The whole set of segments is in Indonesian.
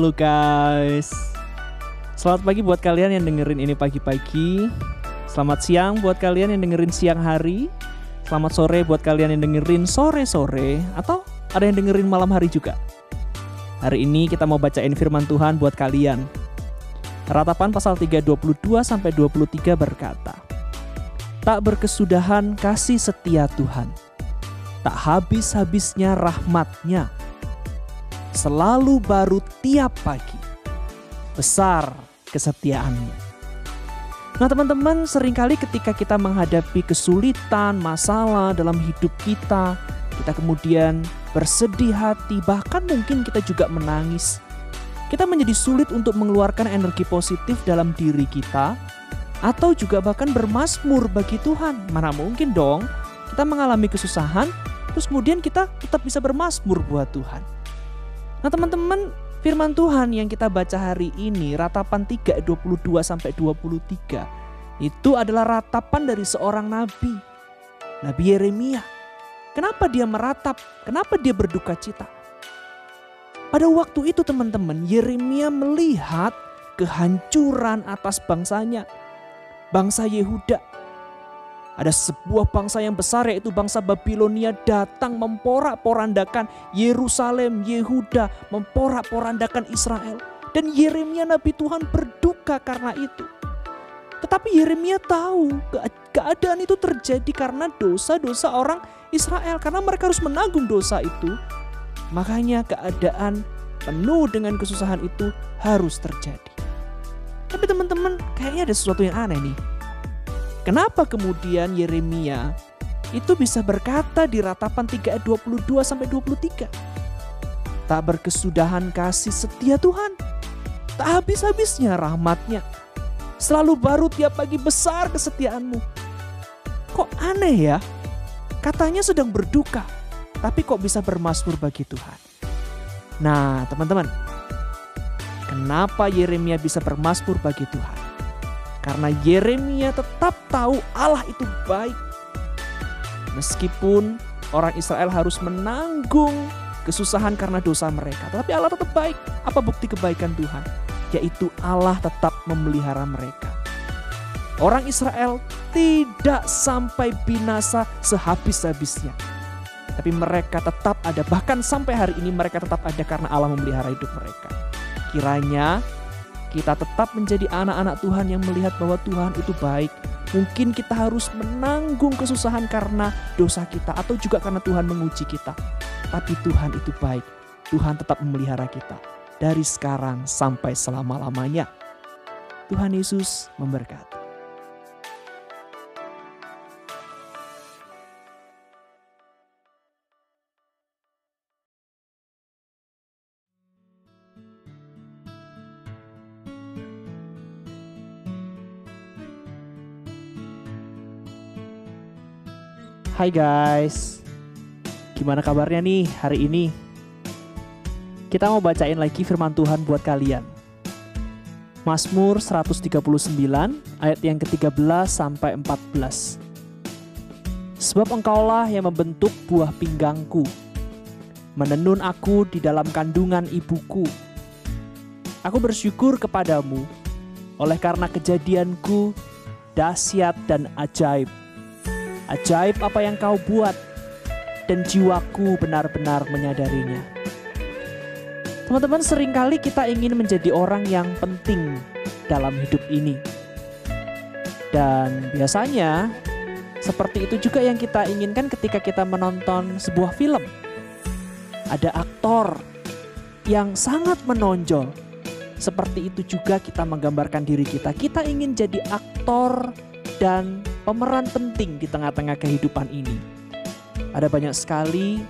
Halo guys. Selamat pagi buat kalian yang dengerin ini pagi-pagi. Selamat siang buat kalian yang dengerin siang hari. Selamat sore buat kalian yang dengerin sore-sore atau ada yang dengerin malam hari juga. Hari ini kita mau bacain firman Tuhan buat kalian. Ratapan pasal 3 22 sampai 23 berkata, Tak berkesudahan kasih setia Tuhan. Tak habis-habisnya rahmatnya. Selalu baru tiap pagi. Besar kesetiaanmu. Nah teman-teman sering kali ketika kita menghadapi kesulitan, masalah dalam hidup kita, kita kemudian bersedih hati, bahkan mungkin kita juga menangis. Kita menjadi sulit untuk mengeluarkan energi positif dalam diri kita, atau juga bahkan bermasmur bagi Tuhan. Mana mungkin dong kita mengalami kesusahan, terus kemudian kita tetap bisa bermasmur buat Tuhan. Nah teman-teman, firman Tuhan yang kita baca hari ini, ratapan 3, 22 sampai 23, itu adalah ratapan dari seorang nabi, Nabi Yeremia. Kenapa dia meratap? Kenapa dia berduka cita? Pada waktu itu teman-teman, Yeremia melihat kehancuran atas bangsanya, bangsa Yehuda. Ada sebuah bangsa yang besar yaitu bangsa Babilonia datang memporak-porandakan Yerusalem, Yehuda, memporak-porandakan Israel. Dan Yeremia Nabi Tuhan berduka karena itu. Tetapi Yeremia tahu keadaan itu terjadi karena dosa-dosa orang Israel. Karena mereka harus menanggung dosa itu Makanya keadaan penuh dengan kesusahan itu harus terjadi. Tapi teman-teman kayaknya ada sesuatu yang aneh nih. Kenapa kemudian Yeremia itu bisa berkata di ratapan 3 ayat 22 sampai 23. Tak berkesudahan kasih setia Tuhan. Tak habis-habisnya rahmatnya. Selalu baru tiap pagi besar kesetiaanmu. Kok aneh ya? Katanya sedang berduka tapi kok bisa bermasmur bagi Tuhan. Nah, teman-teman, kenapa Yeremia bisa bermasmur bagi Tuhan? Karena Yeremia tetap tahu Allah itu baik. Meskipun orang Israel harus menanggung kesusahan karena dosa mereka, tapi Allah tetap baik. Apa bukti kebaikan Tuhan? Yaitu Allah tetap memelihara mereka. Orang Israel tidak sampai binasa sehabis-habisnya tapi mereka tetap ada. Bahkan sampai hari ini mereka tetap ada karena Allah memelihara hidup mereka. Kiranya kita tetap menjadi anak-anak Tuhan yang melihat bahwa Tuhan itu baik. Mungkin kita harus menanggung kesusahan karena dosa kita atau juga karena Tuhan menguji kita. Tapi Tuhan itu baik. Tuhan tetap memelihara kita dari sekarang sampai selama-lamanya. Tuhan Yesus memberkati. Hai guys, gimana kabarnya nih hari ini? Kita mau bacain lagi firman Tuhan buat kalian. Mazmur 139 ayat yang ke-13 sampai 14. Sebab engkaulah yang membentuk buah pinggangku, menenun aku di dalam kandungan ibuku. Aku bersyukur kepadamu oleh karena kejadianku dahsyat dan ajaib Ajaib apa yang kau buat dan jiwaku benar-benar menyadarinya. Teman-teman sering kali kita ingin menjadi orang yang penting dalam hidup ini. Dan biasanya seperti itu juga yang kita inginkan ketika kita menonton sebuah film. Ada aktor yang sangat menonjol. Seperti itu juga kita menggambarkan diri kita. Kita ingin jadi aktor dan pemeran penting di tengah-tengah kehidupan ini. Ada banyak sekali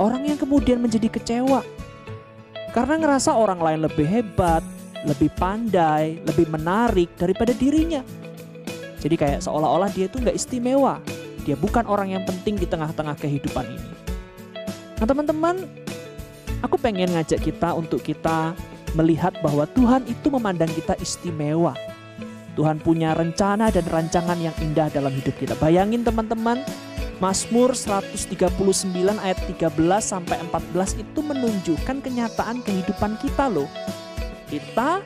orang yang kemudian menjadi kecewa karena ngerasa orang lain lebih hebat, lebih pandai, lebih menarik daripada dirinya. Jadi kayak seolah-olah dia itu nggak istimewa. Dia bukan orang yang penting di tengah-tengah kehidupan ini. Nah teman-teman, aku pengen ngajak kita untuk kita melihat bahwa Tuhan itu memandang kita istimewa. Tuhan punya rencana dan rancangan yang indah dalam hidup kita. Bayangin teman-teman, Mazmur 139 ayat 13 sampai 14 itu menunjukkan kenyataan kehidupan kita loh. kita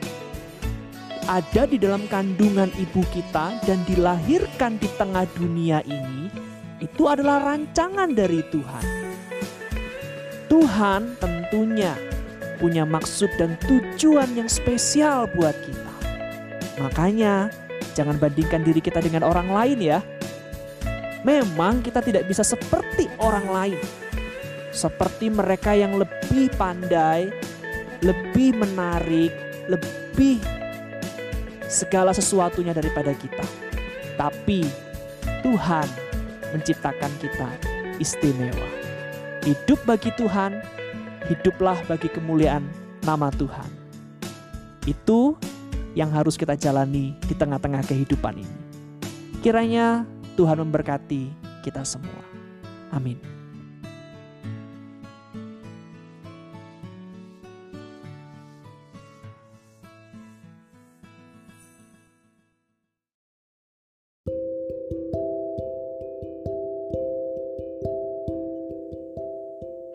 ada di dalam kandungan ibu kita dan dilahirkan di tengah dunia ini itu adalah rancangan dari Tuhan. Tuhan tentunya punya maksud dan tujuan yang spesial buat kita. Makanya, jangan bandingkan diri kita dengan orang lain ya. Memang kita tidak bisa seperti orang lain. Seperti mereka yang lebih pandai, lebih menarik, lebih segala sesuatunya daripada kita. Tapi Tuhan menciptakan kita istimewa. Hidup bagi Tuhan, hiduplah bagi kemuliaan nama Tuhan. Itu yang harus kita jalani di tengah-tengah kehidupan ini. Kiranya Tuhan memberkati kita semua. Amin.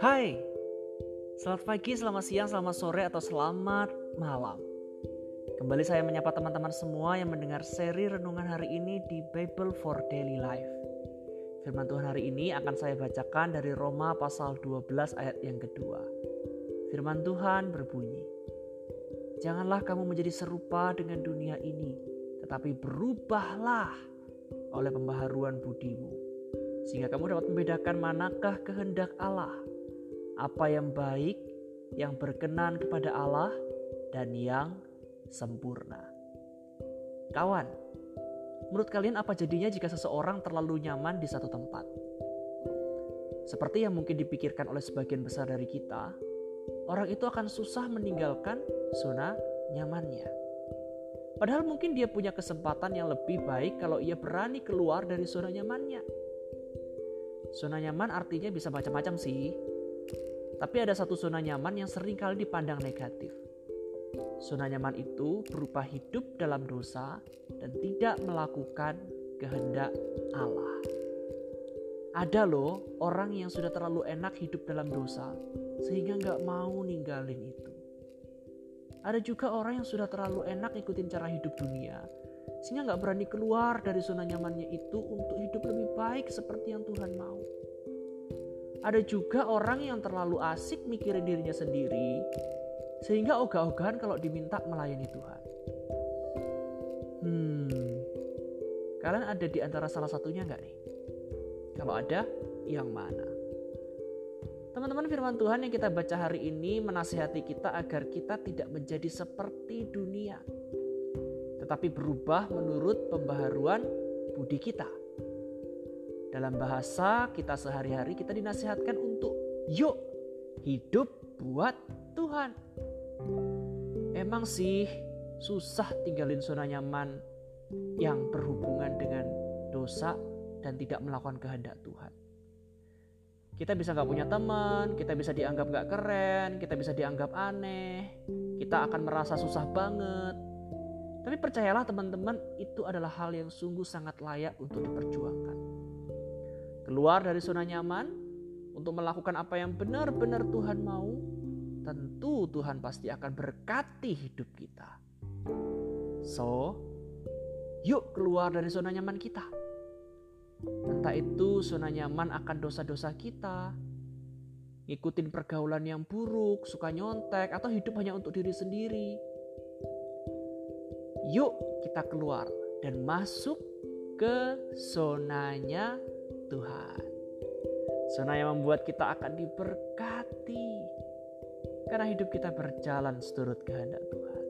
Hai, selamat pagi, selamat siang, selamat sore, atau selamat malam. Kembali saya menyapa teman-teman semua yang mendengar seri renungan hari ini di Bible for Daily Life. Firman Tuhan hari ini akan saya bacakan dari Roma pasal 12 ayat yang kedua. Firman Tuhan berbunyi, Janganlah kamu menjadi serupa dengan dunia ini, tetapi berubahlah oleh pembaharuan budimu, sehingga kamu dapat membedakan manakah kehendak Allah, apa yang baik, yang berkenan kepada Allah, dan yang sempurna. Kawan, menurut kalian apa jadinya jika seseorang terlalu nyaman di satu tempat? Seperti yang mungkin dipikirkan oleh sebagian besar dari kita, orang itu akan susah meninggalkan zona nyamannya. Padahal mungkin dia punya kesempatan yang lebih baik kalau ia berani keluar dari zona nyamannya. Zona nyaman artinya bisa macam-macam sih. Tapi ada satu zona nyaman yang sering kali dipandang negatif. Zona nyaman itu berupa hidup dalam dosa dan tidak melakukan kehendak Allah. Ada loh orang yang sudah terlalu enak hidup dalam dosa sehingga nggak mau ninggalin itu. Ada juga orang yang sudah terlalu enak ikutin cara hidup dunia sehingga nggak berani keluar dari zona nyamannya itu untuk hidup lebih baik seperti yang Tuhan mau. Ada juga orang yang terlalu asik mikirin dirinya sendiri sehingga ogah-ogahan kalau diminta melayani Tuhan. Hmm, kalian ada di antara salah satunya nggak nih? Kalau ada, yang mana? Teman-teman firman Tuhan yang kita baca hari ini menasihati kita agar kita tidak menjadi seperti dunia. Tetapi berubah menurut pembaharuan budi kita. Dalam bahasa kita sehari-hari kita dinasihatkan untuk yuk hidup buat Tuhan. Emang sih susah tinggalin zona nyaman yang berhubungan dengan dosa dan tidak melakukan kehendak Tuhan. Kita bisa nggak punya teman, kita bisa dianggap nggak keren, kita bisa dianggap aneh, kita akan merasa susah banget. Tapi percayalah teman-teman, itu adalah hal yang sungguh sangat layak untuk diperjuangkan keluar dari zona nyaman untuk melakukan apa yang benar-benar Tuhan mau, tentu Tuhan pasti akan berkati hidup kita. So, yuk keluar dari zona nyaman kita. Entah itu zona nyaman akan dosa-dosa kita, ngikutin pergaulan yang buruk, suka nyontek, atau hidup hanya untuk diri sendiri. Yuk kita keluar dan masuk ke zonanya Tuhan. Zona yang membuat kita akan diberkati. Karena hidup kita berjalan seturut kehendak Tuhan.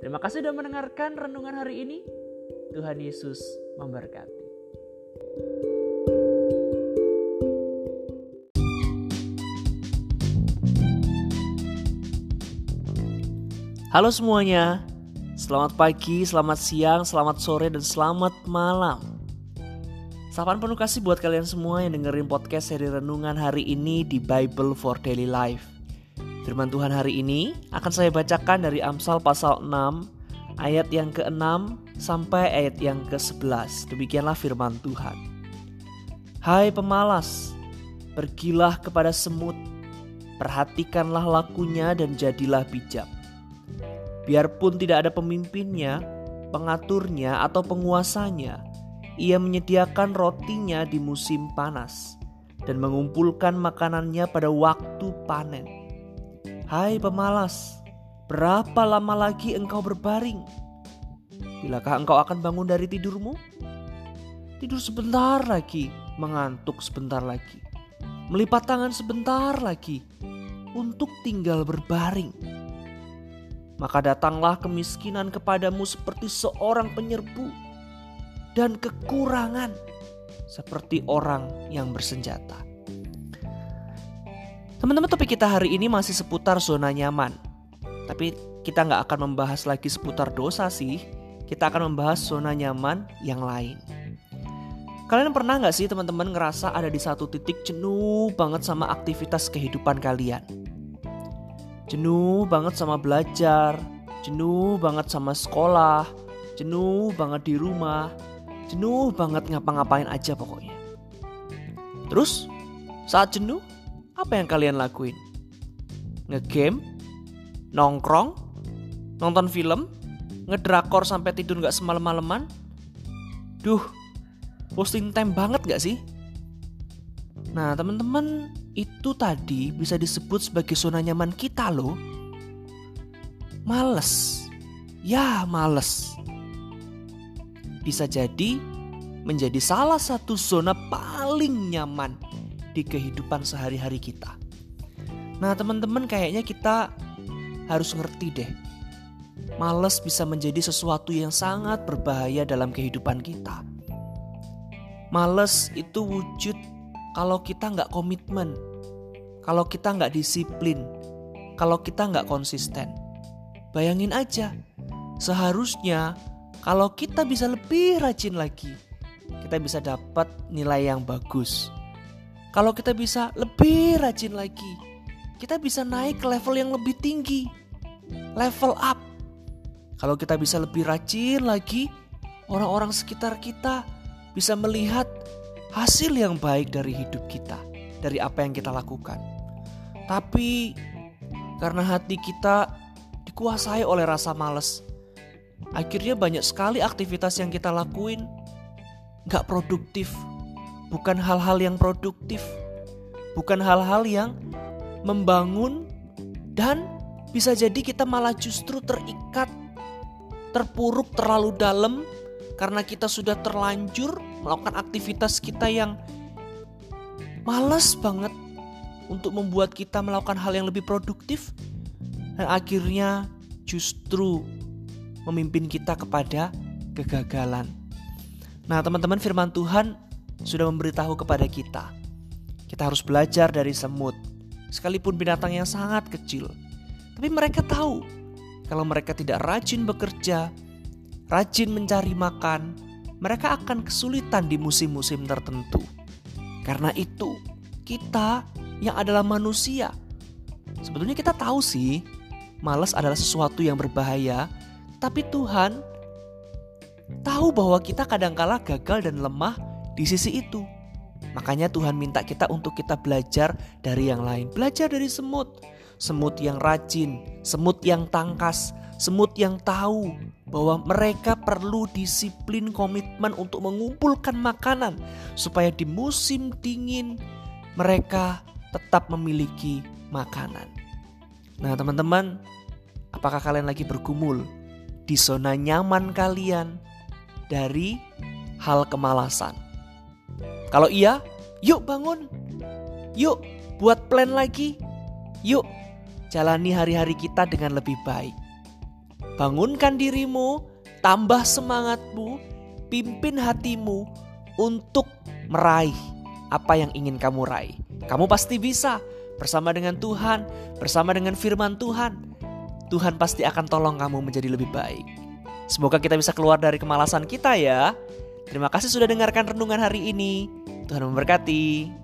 Terima kasih sudah mendengarkan renungan hari ini. Tuhan Yesus memberkati. Halo semuanya, selamat pagi, selamat siang, selamat sore, dan selamat malam. Sapaan penuh kasih buat kalian semua yang dengerin podcast seri renungan hari ini di Bible for Daily Life. Firman Tuhan hari ini akan saya bacakan dari Amsal pasal 6 ayat yang ke-6 sampai ayat yang ke-11. Demikianlah firman Tuhan. Hai pemalas, pergilah kepada semut, perhatikanlah lakunya dan jadilah bijak. Biarpun tidak ada pemimpinnya, pengaturnya, atau penguasanya, ia menyediakan rotinya di musim panas dan mengumpulkan makanannya pada waktu panen. Hai pemalas, berapa lama lagi engkau berbaring? Bilakah engkau akan bangun dari tidurmu? Tidur sebentar lagi, mengantuk sebentar lagi, melipat tangan sebentar lagi untuk tinggal berbaring maka datanglah kemiskinan kepadamu seperti seorang penyerbu dan kekurangan seperti orang yang bersenjata. Teman-teman topik kita hari ini masih seputar zona nyaman. Tapi kita nggak akan membahas lagi seputar dosa sih. Kita akan membahas zona nyaman yang lain. Kalian pernah nggak sih teman-teman ngerasa ada di satu titik jenuh banget sama aktivitas kehidupan kalian? Jenuh banget sama belajar, jenuh banget sama sekolah, jenuh banget di rumah, jenuh banget ngapa-ngapain aja pokoknya. Terus, saat jenuh, apa yang kalian lakuin? Ngegame? Nongkrong? Nonton film? Ngedrakor sampai tidur gak semalam-malaman? Duh, posting time banget gak sih? Nah teman-teman itu tadi bisa disebut sebagai zona nyaman kita loh. Males. Ya males. Bisa jadi menjadi salah satu zona paling nyaman di kehidupan sehari-hari kita. Nah teman-teman kayaknya kita harus ngerti deh. Males bisa menjadi sesuatu yang sangat berbahaya dalam kehidupan kita. Males itu wujud kalau kita nggak komitmen, kalau kita nggak disiplin, kalau kita nggak konsisten. Bayangin aja, seharusnya kalau kita bisa lebih rajin lagi, kita bisa dapat nilai yang bagus. Kalau kita bisa lebih rajin lagi, kita bisa naik ke level yang lebih tinggi, level up. Kalau kita bisa lebih rajin lagi, orang-orang sekitar kita bisa melihat hasil yang baik dari hidup kita, dari apa yang kita lakukan. Tapi karena hati kita dikuasai oleh rasa males, akhirnya banyak sekali aktivitas yang kita lakuin gak produktif. Bukan hal-hal yang produktif, bukan hal-hal yang membangun dan bisa jadi kita malah justru terikat, terpuruk terlalu dalam karena kita sudah terlanjur melakukan aktivitas kita yang malas banget untuk membuat kita melakukan hal yang lebih produktif dan akhirnya justru memimpin kita kepada kegagalan. Nah, teman-teman firman Tuhan sudah memberitahu kepada kita. Kita harus belajar dari semut, sekalipun binatang yang sangat kecil. Tapi mereka tahu kalau mereka tidak rajin bekerja, rajin mencari makan, mereka akan kesulitan di musim-musim tertentu. Karena itu, kita yang adalah manusia, sebetulnya kita tahu sih, malas adalah sesuatu yang berbahaya, tapi Tuhan tahu bahwa kita kadangkala gagal dan lemah di sisi itu. Makanya Tuhan minta kita untuk kita belajar dari yang lain. Belajar dari semut. Semut yang rajin, semut yang tangkas, semut yang tahu bahwa mereka perlu disiplin komitmen untuk mengumpulkan makanan supaya di musim dingin mereka tetap memiliki makanan. Nah, teman-teman, apakah kalian lagi bergumul di zona nyaman kalian dari hal kemalasan? Kalau iya, yuk bangun. Yuk buat plan lagi. Yuk jalani hari-hari kita dengan lebih baik. Bangunkan dirimu, tambah semangatmu, pimpin hatimu untuk meraih apa yang ingin kamu raih. Kamu pasti bisa bersama dengan Tuhan, bersama dengan firman Tuhan. Tuhan pasti akan tolong kamu menjadi lebih baik. Semoga kita bisa keluar dari kemalasan kita ya. Terima kasih sudah dengarkan renungan hari ini. Tuhan memberkati.